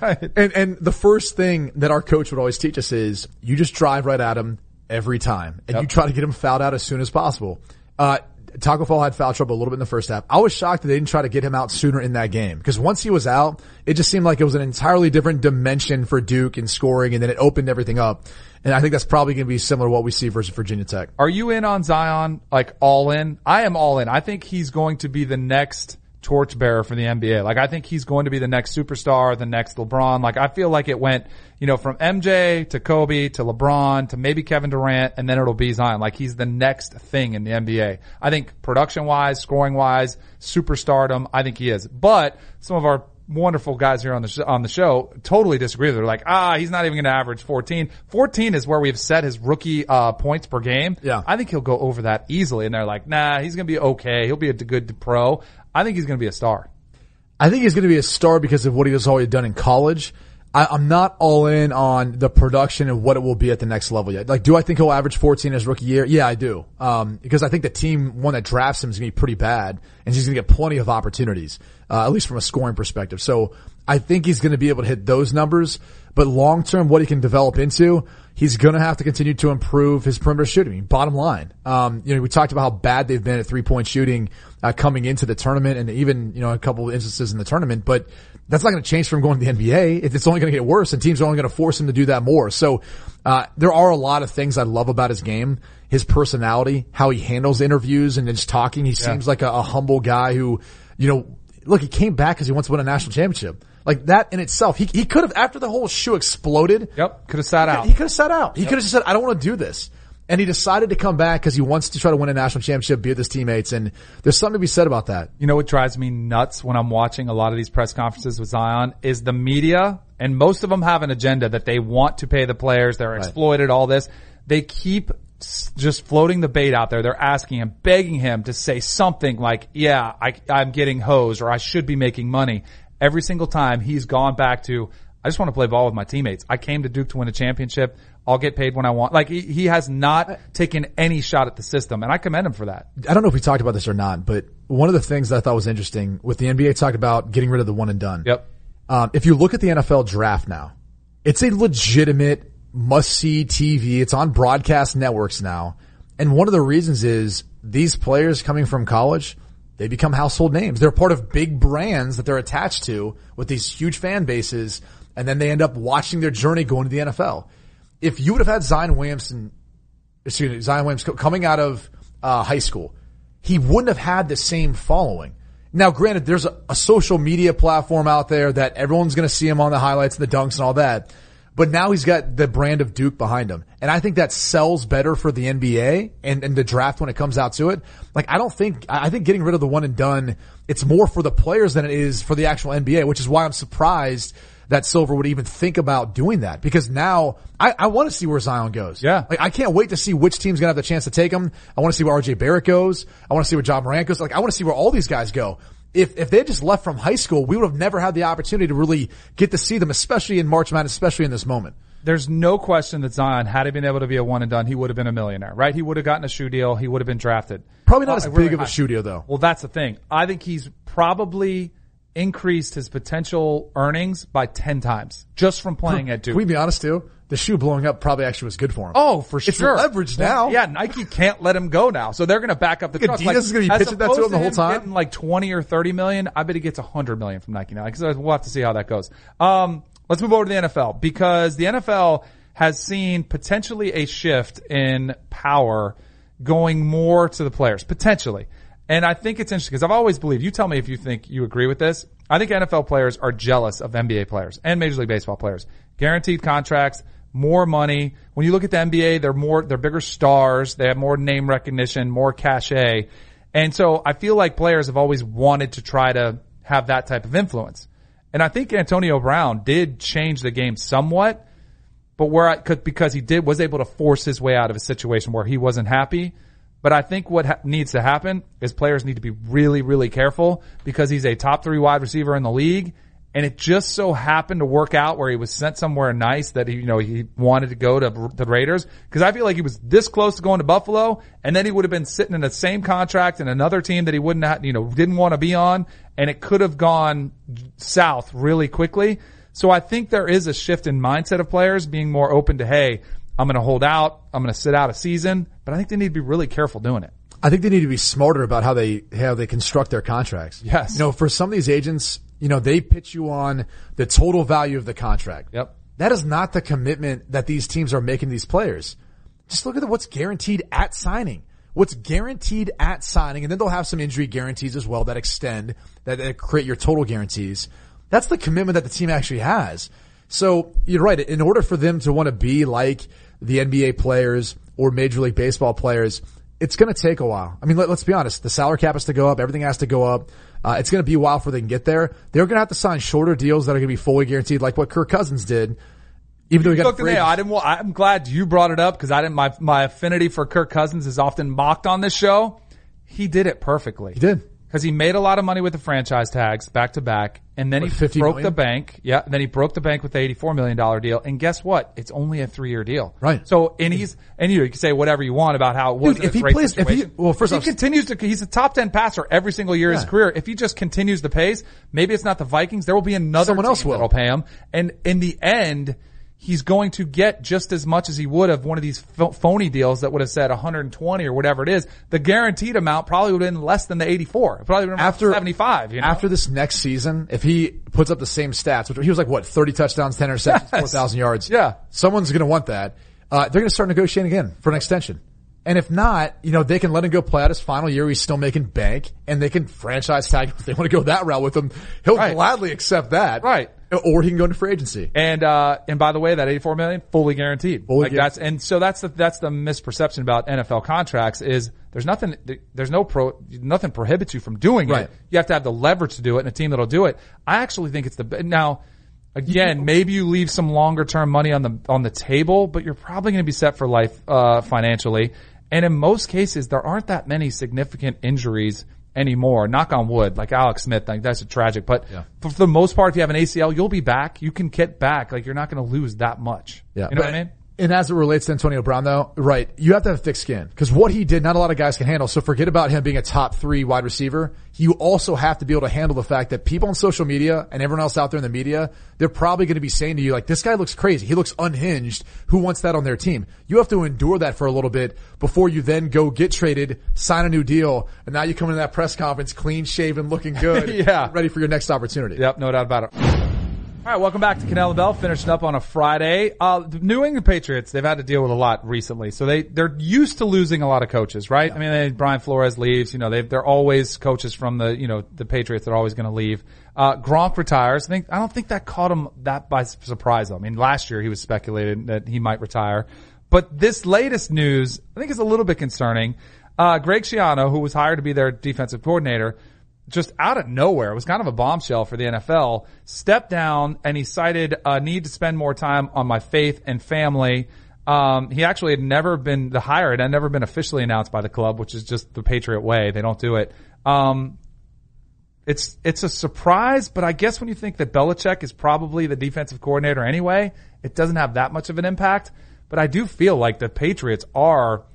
Right. And and the first thing that our coach would always teach us is you just drive right at him every time, and Yep. you try to get him fouled out as soon as possible. Uh, Taco Fall had foul trouble a little bit in the first half. I was shocked that they didn't try to get him out sooner in that game because once he was out, it just seemed like it was an entirely different dimension for Duke in scoring, and then it opened everything up. And I think that's probably going to be similar to what we see versus Virginia Tech. Are you in on Zion? Like all in? I am all in. I think he's going to be the next torchbearer for the NBA. Like I think he's going to be the next superstar, the next LeBron. Like I feel like it went, you know, from MJ to Kobe to LeBron to maybe Kevin Durant and then it'll be Zion. Like he's the next thing in the NBA. I think production wise, scoring wise, superstardom, I think he is. But some of our wonderful guys here on the sh- on the show totally disagree. They're like, ah, he's not even going to average 14. 14 is where we've set his rookie uh, points per game. Yeah. I think he'll go over that easily. And they're like, nah, he's going to be okay. He'll be a good pro. I think he's going to be a star. I think he's going to be a star because of what he has already done in college. I, I'm not all in on the production and what it will be at the next level yet. Like, do I think he'll average 14 his rookie year? Yeah, I do. Um, because I think the team, one that drafts him is going to be pretty bad and he's going to get plenty of opportunities, uh, at least from a scoring perspective. So I think he's going to be able to hit those numbers, but long term, what he can develop into, he's going to have to continue to improve his perimeter shooting. Bottom line, um, you know, we talked about how bad they've been at three point shooting uh, coming into the tournament, and even you know a couple of instances in the tournament. But that's not going to change from going to the NBA. It's only going to get worse, and teams are only going to force him to do that more. So uh, there are a lot of things I love about his game, his personality, how he handles interviews and just talking. He yeah. seems like a, a humble guy who, you know, look, he came back because he wants to win a national championship. Like that in itself, he, he could have, after the whole shoe exploded. Yep. Could have sat out. He could have sat out. He yep. could have just said, I don't want to do this. And he decided to come back because he wants to try to win a national championship, be with his teammates. And there's something to be said about that. You know what drives me nuts when I'm watching a lot of these press conferences with Zion is the media, and most of them have an agenda that they want to pay the players. They're right. exploited, all this. They keep just floating the bait out there. They're asking him, begging him to say something like, yeah, I, I'm getting hosed or I should be making money. Every single time he's gone back to, I just want to play ball with my teammates. I came to Duke to win a championship. I'll get paid when I want. Like he, he has not taken any shot at the system and I commend him for that. I don't know if we talked about this or not, but one of the things that I thought was interesting with the NBA talked about getting rid of the one and done. Yep. Um, if you look at the NFL draft now, it's a legitimate must see TV. It's on broadcast networks now. And one of the reasons is these players coming from college, they become household names. They're part of big brands that they're attached to with these huge fan bases. And then they end up watching their journey going to the NFL. If you would have had Zion Williamson, excuse me, Zion Williams coming out of uh, high school, he wouldn't have had the same following. Now, granted, there's a, a social media platform out there that everyone's going to see him on the highlights and the dunks and all that. But now he's got the brand of Duke behind him. And I think that sells better for the NBA and, and the draft when it comes out to it. Like, I don't think, I think getting rid of the one and done, it's more for the players than it is for the actual NBA, which is why I'm surprised that Silver would even think about doing that because now I, I want to see where Zion goes. Yeah. Like, I can't wait to see which team's going to have the chance to take him. I want to see where RJ Barrett goes. I want to see where Ja Morant goes. Like, I want to see where all these guys go if if they just left from high school, we would have never had the opportunity to really get to see them, especially in March Madness, especially in this moment. There's no question that Zion, had he been able to be a one and done, he would have been a millionaire, right? He would have gotten a shoe deal. He would have been drafted. Probably not uh, as big really of a shoe deal though. Well, that's the thing. I think he's probably increased his potential earnings by 10 times just from playing at Duke. Can we be honest too? The shoe blowing up probably actually was good for him. Oh, for sure. it's sure. leverage now. Yeah, Nike can't let him go now, so they're going to back up the truck. Adidas like, is going to be pitching that to him the whole time. Getting like twenty or thirty million, I bet he gets hundred million from Nike now. Because we'll have to see how that goes. Um, let's move over to the NFL because the NFL has seen potentially a shift in power going more to the players potentially. And I think it's interesting because I've always believed, you tell me if you think you agree with this. I think NFL players are jealous of NBA players and Major League Baseball players. Guaranteed contracts, more money. When you look at the NBA, they're more, they're bigger stars. They have more name recognition, more cachet. And so I feel like players have always wanted to try to have that type of influence. And I think Antonio Brown did change the game somewhat, but where I could, because he did, was able to force his way out of a situation where he wasn't happy. But I think what ha- needs to happen is players need to be really, really careful because he's a top three wide receiver in the league and it just so happened to work out where he was sent somewhere nice that he, you know, he wanted to go to the Raiders. Cause I feel like he was this close to going to Buffalo and then he would have been sitting in the same contract in another team that he wouldn't have, you know, didn't want to be on and it could have gone south really quickly. So I think there is a shift in mindset of players being more open to, hey, I'm going to hold out. I'm going to sit out a season, but I think they need to be really careful doing it. I think they need to be smarter about how they how they construct their contracts. Yes. You know, for some of these agents, you know, they pitch you on the total value of the contract. Yep. That is not the commitment that these teams are making these players. Just look at what's guaranteed at signing. What's guaranteed at signing, and then they'll have some injury guarantees as well that extend, that, that create your total guarantees. That's the commitment that the team actually has. So you're right. In order for them to want to be like the NBA players or Major League Baseball players, it's going to take a while. I mean, let, us be honest. The salary cap has to go up. Everything has to go up. Uh, it's going to be a while before they can get there. They're going to have to sign shorter deals that are going to be fully guaranteed, like what Kirk Cousins did. Even though he got the I didn't. I'm glad you brought it up because I didn't. My my affinity for Kirk Cousins is often mocked on this show. He did it perfectly. He did because he made a lot of money with the franchise tags back to back, and then What, he 50 broke million? the bank. Yeah, and then he broke the bank with the eighty-four million dollar deal. And guess what? It's only a three-year deal. Right. So, and he's and you, know, you can say whatever you want about how it was Dude, if he plays- if he- well, first If off- he continues to, he's a top ten passer every single year of his career. If he just continues the pace, maybe it's not the Vikings. There will be another Someone else will. that'll pay him. And in the end, he's going to get just as much as he would have one of these phony deals that would have said 120 or whatever it is. The guaranteed amount probably would have been less than the 84. It probably would have been After 75. You know? After this next season, if he puts up the same stats, which he was like what, 30 touchdowns, 10 interceptions, Yes. 4,000 yards. Yeah. Someone's going to want that. Uh, they're going to start negotiating again for an extension. And if not, you know, they can let him go play out his final year. He's still making bank and they can franchise tag him if they want to go that route with him. He'll Right. gladly accept that. Right. Or he can go into free agency. And uh, and by the way, that 84 million fully guaranteed. Fully like guaranteed. that's and so that's the that's the misperception about NFL contracts is there's nothing there's no pro nothing prohibits you from doing Right. it. You have to have the leverage to do it and a team that'll do it. I actually think it's the now again maybe you leave some longer term money on the on the table, but you're probably going to be set for life uh, financially. And in most cases, there aren't that many significant injuries anymore. Knock on wood, like Alex Smith, like that's a tragic. But for, for the most part, if you have an ACL, you'll be back. You can get back. Like you're not going to lose that much. Yeah. you know But- what I mean? And as it relates to Antonio Brown though, right, you have to have thick skin. Cause what he did, not a lot of guys can handle. So forget about him being a top three wide receiver. You also have to be able to handle the fact that people on social media and everyone else out there in the media, they're probably going to be saying to you like, this guy looks crazy. He looks unhinged. Who wants that on their team? You have to endure that for a little bit before you then go get traded, sign a new deal, and now you come into that press conference clean shaven, looking good. Yeah. Ready for your next opportunity. Yep, no doubt about it. All right, welcome back to Kanell and Bell. Finishing up on a Friday. Uh, New England Patriots, they've had to deal with a lot recently. So they, they're used to losing a lot of coaches, right? I mean, they, Brian Flores leaves, you know, they, they're always coaches from the, you know, the Patriots are always going to leave. Uh, Gronk retires. I think, I don't think that caught him that by surprise though. I mean, last year he was speculated that he might retire. But this latest news, I think is a little bit concerning. Uh, Greg Schiano, who was hired to be their defensive coordinator, just out of nowhere, it was kind of a bombshell for the NFL, stepped down and he cited a need to spend more time on my faith and family. Um, he actually had never been, the hire had never been officially announced by the club, which is just the Patriot way. They don't do it. Um, it's, it's a surprise, but I guess when you think that Belichick is probably the defensive coordinator anyway, it doesn't have that much of an impact. But I do feel like the Patriots are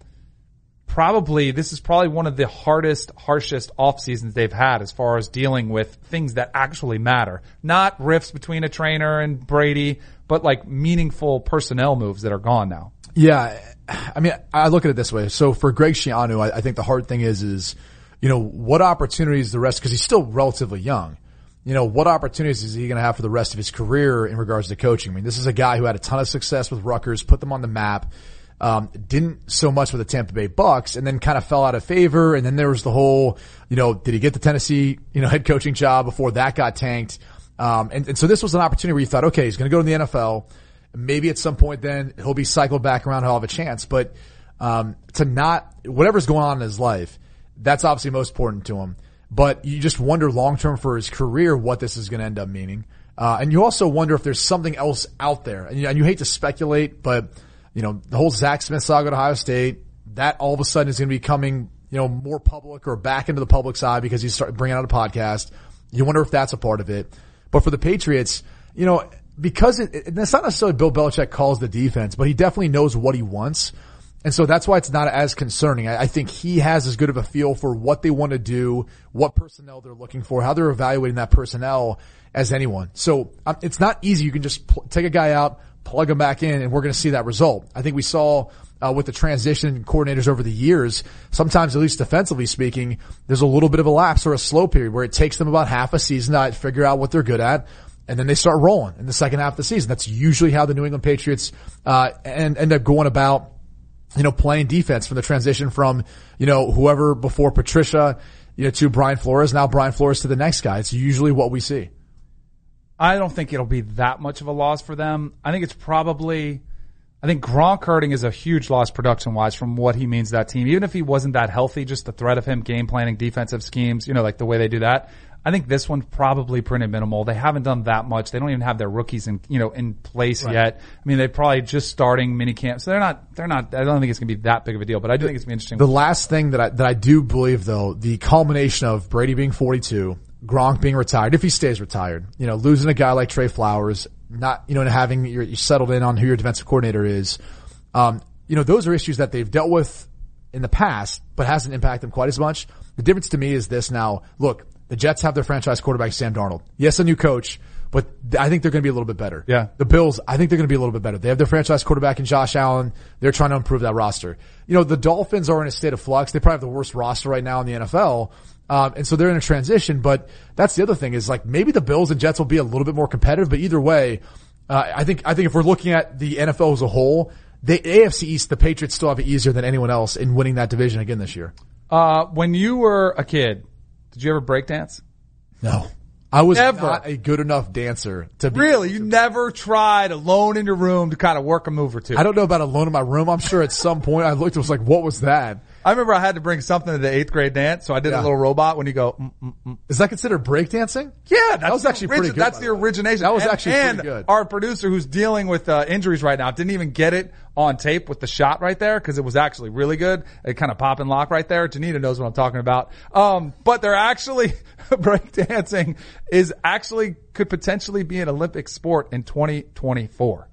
probably this is probably one of the hardest, harshest off seasons they've had as far as dealing with things that actually matter. Not rifts between a trainer and Brady, but like meaningful personnel moves that are gone now. Yeah, I mean, I look at it this way. So for Greg Schiano, I, I think the hard thing is, is, you know, what opportunities the rest, cause he's still relatively young. You know, what opportunities is he going to have for the rest of his career in regards to coaching? I mean, this is a guy who had a ton of success with Rutgers, put them on the map, um, didn't so much with the Tampa Bay Bucks and then kind of fell out of favor. And then there was the whole, you know, did he get the Tennessee, you know, head coaching job before that got tanked? Um, and, and so this was an opportunity where you thought, okay, he's going to go to the NFL. Maybe at some point then he'll be cycled back around. He'll have a chance, but, um, to not, whatever's going on in his life, that's obviously most important to him. But you just wonder long term for his career what this is going to end up meaning. Uh, and you also wonder if there's something else out there. And you, and you hate to speculate, but you know, the whole Zach Smith saga at Ohio State, that all of a sudden is going to be coming, you know, more public or back into the public's eye because he's starting bringing out a podcast. You wonder if that's a part of it. But for the Patriots, you know, because it, it, it's not necessarily Bill Belichick calls the defense, but he definitely knows what he wants. And so that's why it's not as concerning. I, I think he has as good of a feel for what they want to do, what personnel they're looking for, how they're evaluating that personnel as anyone. So um, it's not easy. You can just pl- take a guy out, plug him back in, and we're going to see that result. I think we saw uh, with the transition coordinators over the years, sometimes at least defensively speaking, there's a little bit of a lapse or a slow period where it takes them about half a season to figure out what they're good at. And then they start rolling in the second half of the season. That's usually how the New England Patriots, uh, end, end up going about you know, playing defense from the transition from, you know, whoever before Patricia, you know, to Brian Flores, now Brian Flores to the next guy. It's usually what we see. I don't think it'll be that much of a loss for them. I think it's probably, I think Gronk hurting is a huge loss production wise from what he means to that team. Even if he wasn't that healthy, just the threat of him game planning defensive schemes, you know, like the way they do that. I think this one probably pretty minimal. They haven't done that much. They don't even have their rookies in, you know, in place Right. yet. I mean, they're probably just starting mini camp. So they're not, they're not, I don't think it's going to be that big of a deal, but I do think it's going to be interesting. The last thing that I, that I do believe though, the culmination of Brady being 42, Gronk being retired, if he stays retired, you know, losing a guy like Trey Flowers, not, you know, and having your, you settled in on who your defensive coordinator is, um, you know, those are issues that they've dealt with in the past, but hasn't impacted them quite as much. The difference to me is this now, look, the Jets have their franchise quarterback, Sam Darnold. Yes, a new coach, but I think they're going to be a little bit better. Yeah. The Bills, I think they're going to be a little bit better. They have their franchise quarterback in Josh Allen. They're trying to improve that roster. You know, the Dolphins are in a state of flux. They probably have the worst roster right now in the NFL. Um, and so they're in a transition, but that's the other thing is like maybe the Bills and Jets will be a little bit more competitive, but either way, uh, I think, I think if we're looking at the NFL as a whole, the AFC East, the Patriots still have it easier than anyone else in winning that division again this year. Uh, when you were a kid, did you ever break dance? No. I was Never. not a good enough dancer to be. Really? You never tried alone in your room to kind of work a move or two? I don't know about alone in my room. I'm sure at some point I looked and was like, what was that? I remember I had to bring something to the eighth grade dance, so I did Yeah. a little robot when you go, mm, mm, mm. Is that considered breakdancing? Yeah, that's That was actually pretty good, That's the origination. That was And- actually pretty and good. Our producer, who's dealing with uh, injuries right now, didn't even get it on tape with the shot right there because it was actually really good. It kind of pop and lock right there. Janita knows what I'm talking about. Um, but they're actually breakdancing is actually could potentially be an Olympic sport in 2024.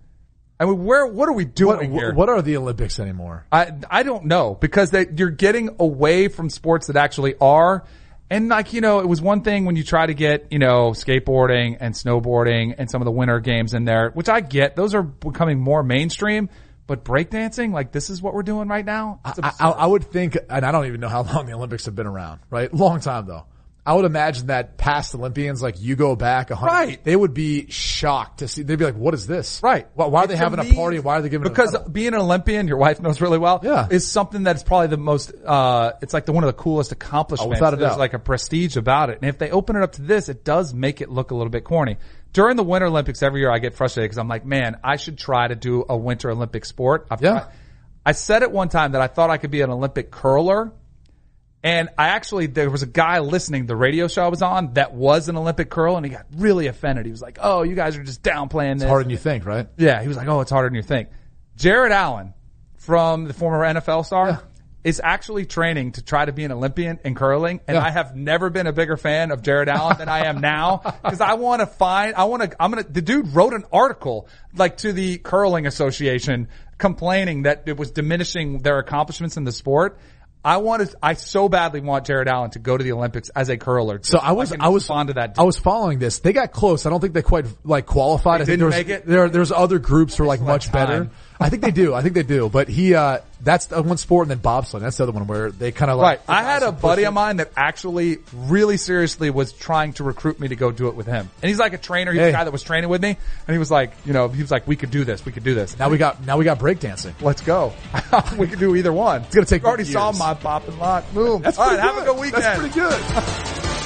I mean, where what are we doing What, here? what are the Olympics anymore? I I don't know because they, you're getting away from sports that actually are. And like, you know, it was one thing when you try to get, you know, skateboarding and snowboarding and some of the winter games in there, which I get. Those are becoming more mainstream. But breakdancing, like this is what we're doing right now. I. I, I would think, and I don't even know how long the Olympics have been around, right? Long time though. I would imagine that past Olympians, like you go back a hundred, Right. they would be shocked to see, they'd be like, what is this? Right. Why, why are they having a party? Why are they giving Because being an Olympian, your wife knows really well, Yeah. is something that's probably the most, uh, it's like the one of the coolest accomplishments. Oh, without a There's doubt. like a prestige about it. And if they open it up to this, it does make it look a little bit corny. During the Winter Olympics every year, I get frustrated because I'm like, man, I should try to do a Winter Olympic sport. I've Yeah. tried- I said at one time that I thought I could be an Olympic curler. And I actually, there was a guy listening the radio show I was on that was an Olympic curl and he got really offended. He was like, oh, you guys are just downplaying this. It's harder than you think, right? Yeah, he was like, "Oh, it's harder than you think." Jared Allen, from the former NFL star, is actually training to try to be an Olympian in curling, and Yeah. I have never been a bigger fan of Jared Allen than I am now because I want to find, I want to, I'm gonna. The dude wrote an article like to the curling association complaining that it was diminishing their accomplishments in the sport. I want to, I so badly want Jared Allen to go to the Olympics as a curler. So I was, can I was, respond to that. I was following this. They got close. I don't think they quite like qualified. They I think didn't there was, make it? There, there's other groups who are like much better. I think they do. I think they do. But he, uh, that's the one sport and then bobsled. That's the other one where they kind of like. Right. I had a buddy of mine that actually really seriously was trying to recruit me to go do it with him. And he's like a trainer. He's Hey. the guy that was training with me. And he was like, you know, he was like, we could do this. We could do this. Now we got, now we got breakdancing. Let's go. we could do either one. It's gonna take You already years. saw my pop and lock. Boom. That's All right. pretty Have a good weekend. That's pretty good.